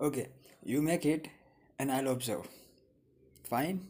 Okay, you make it and I'll observe. Fine?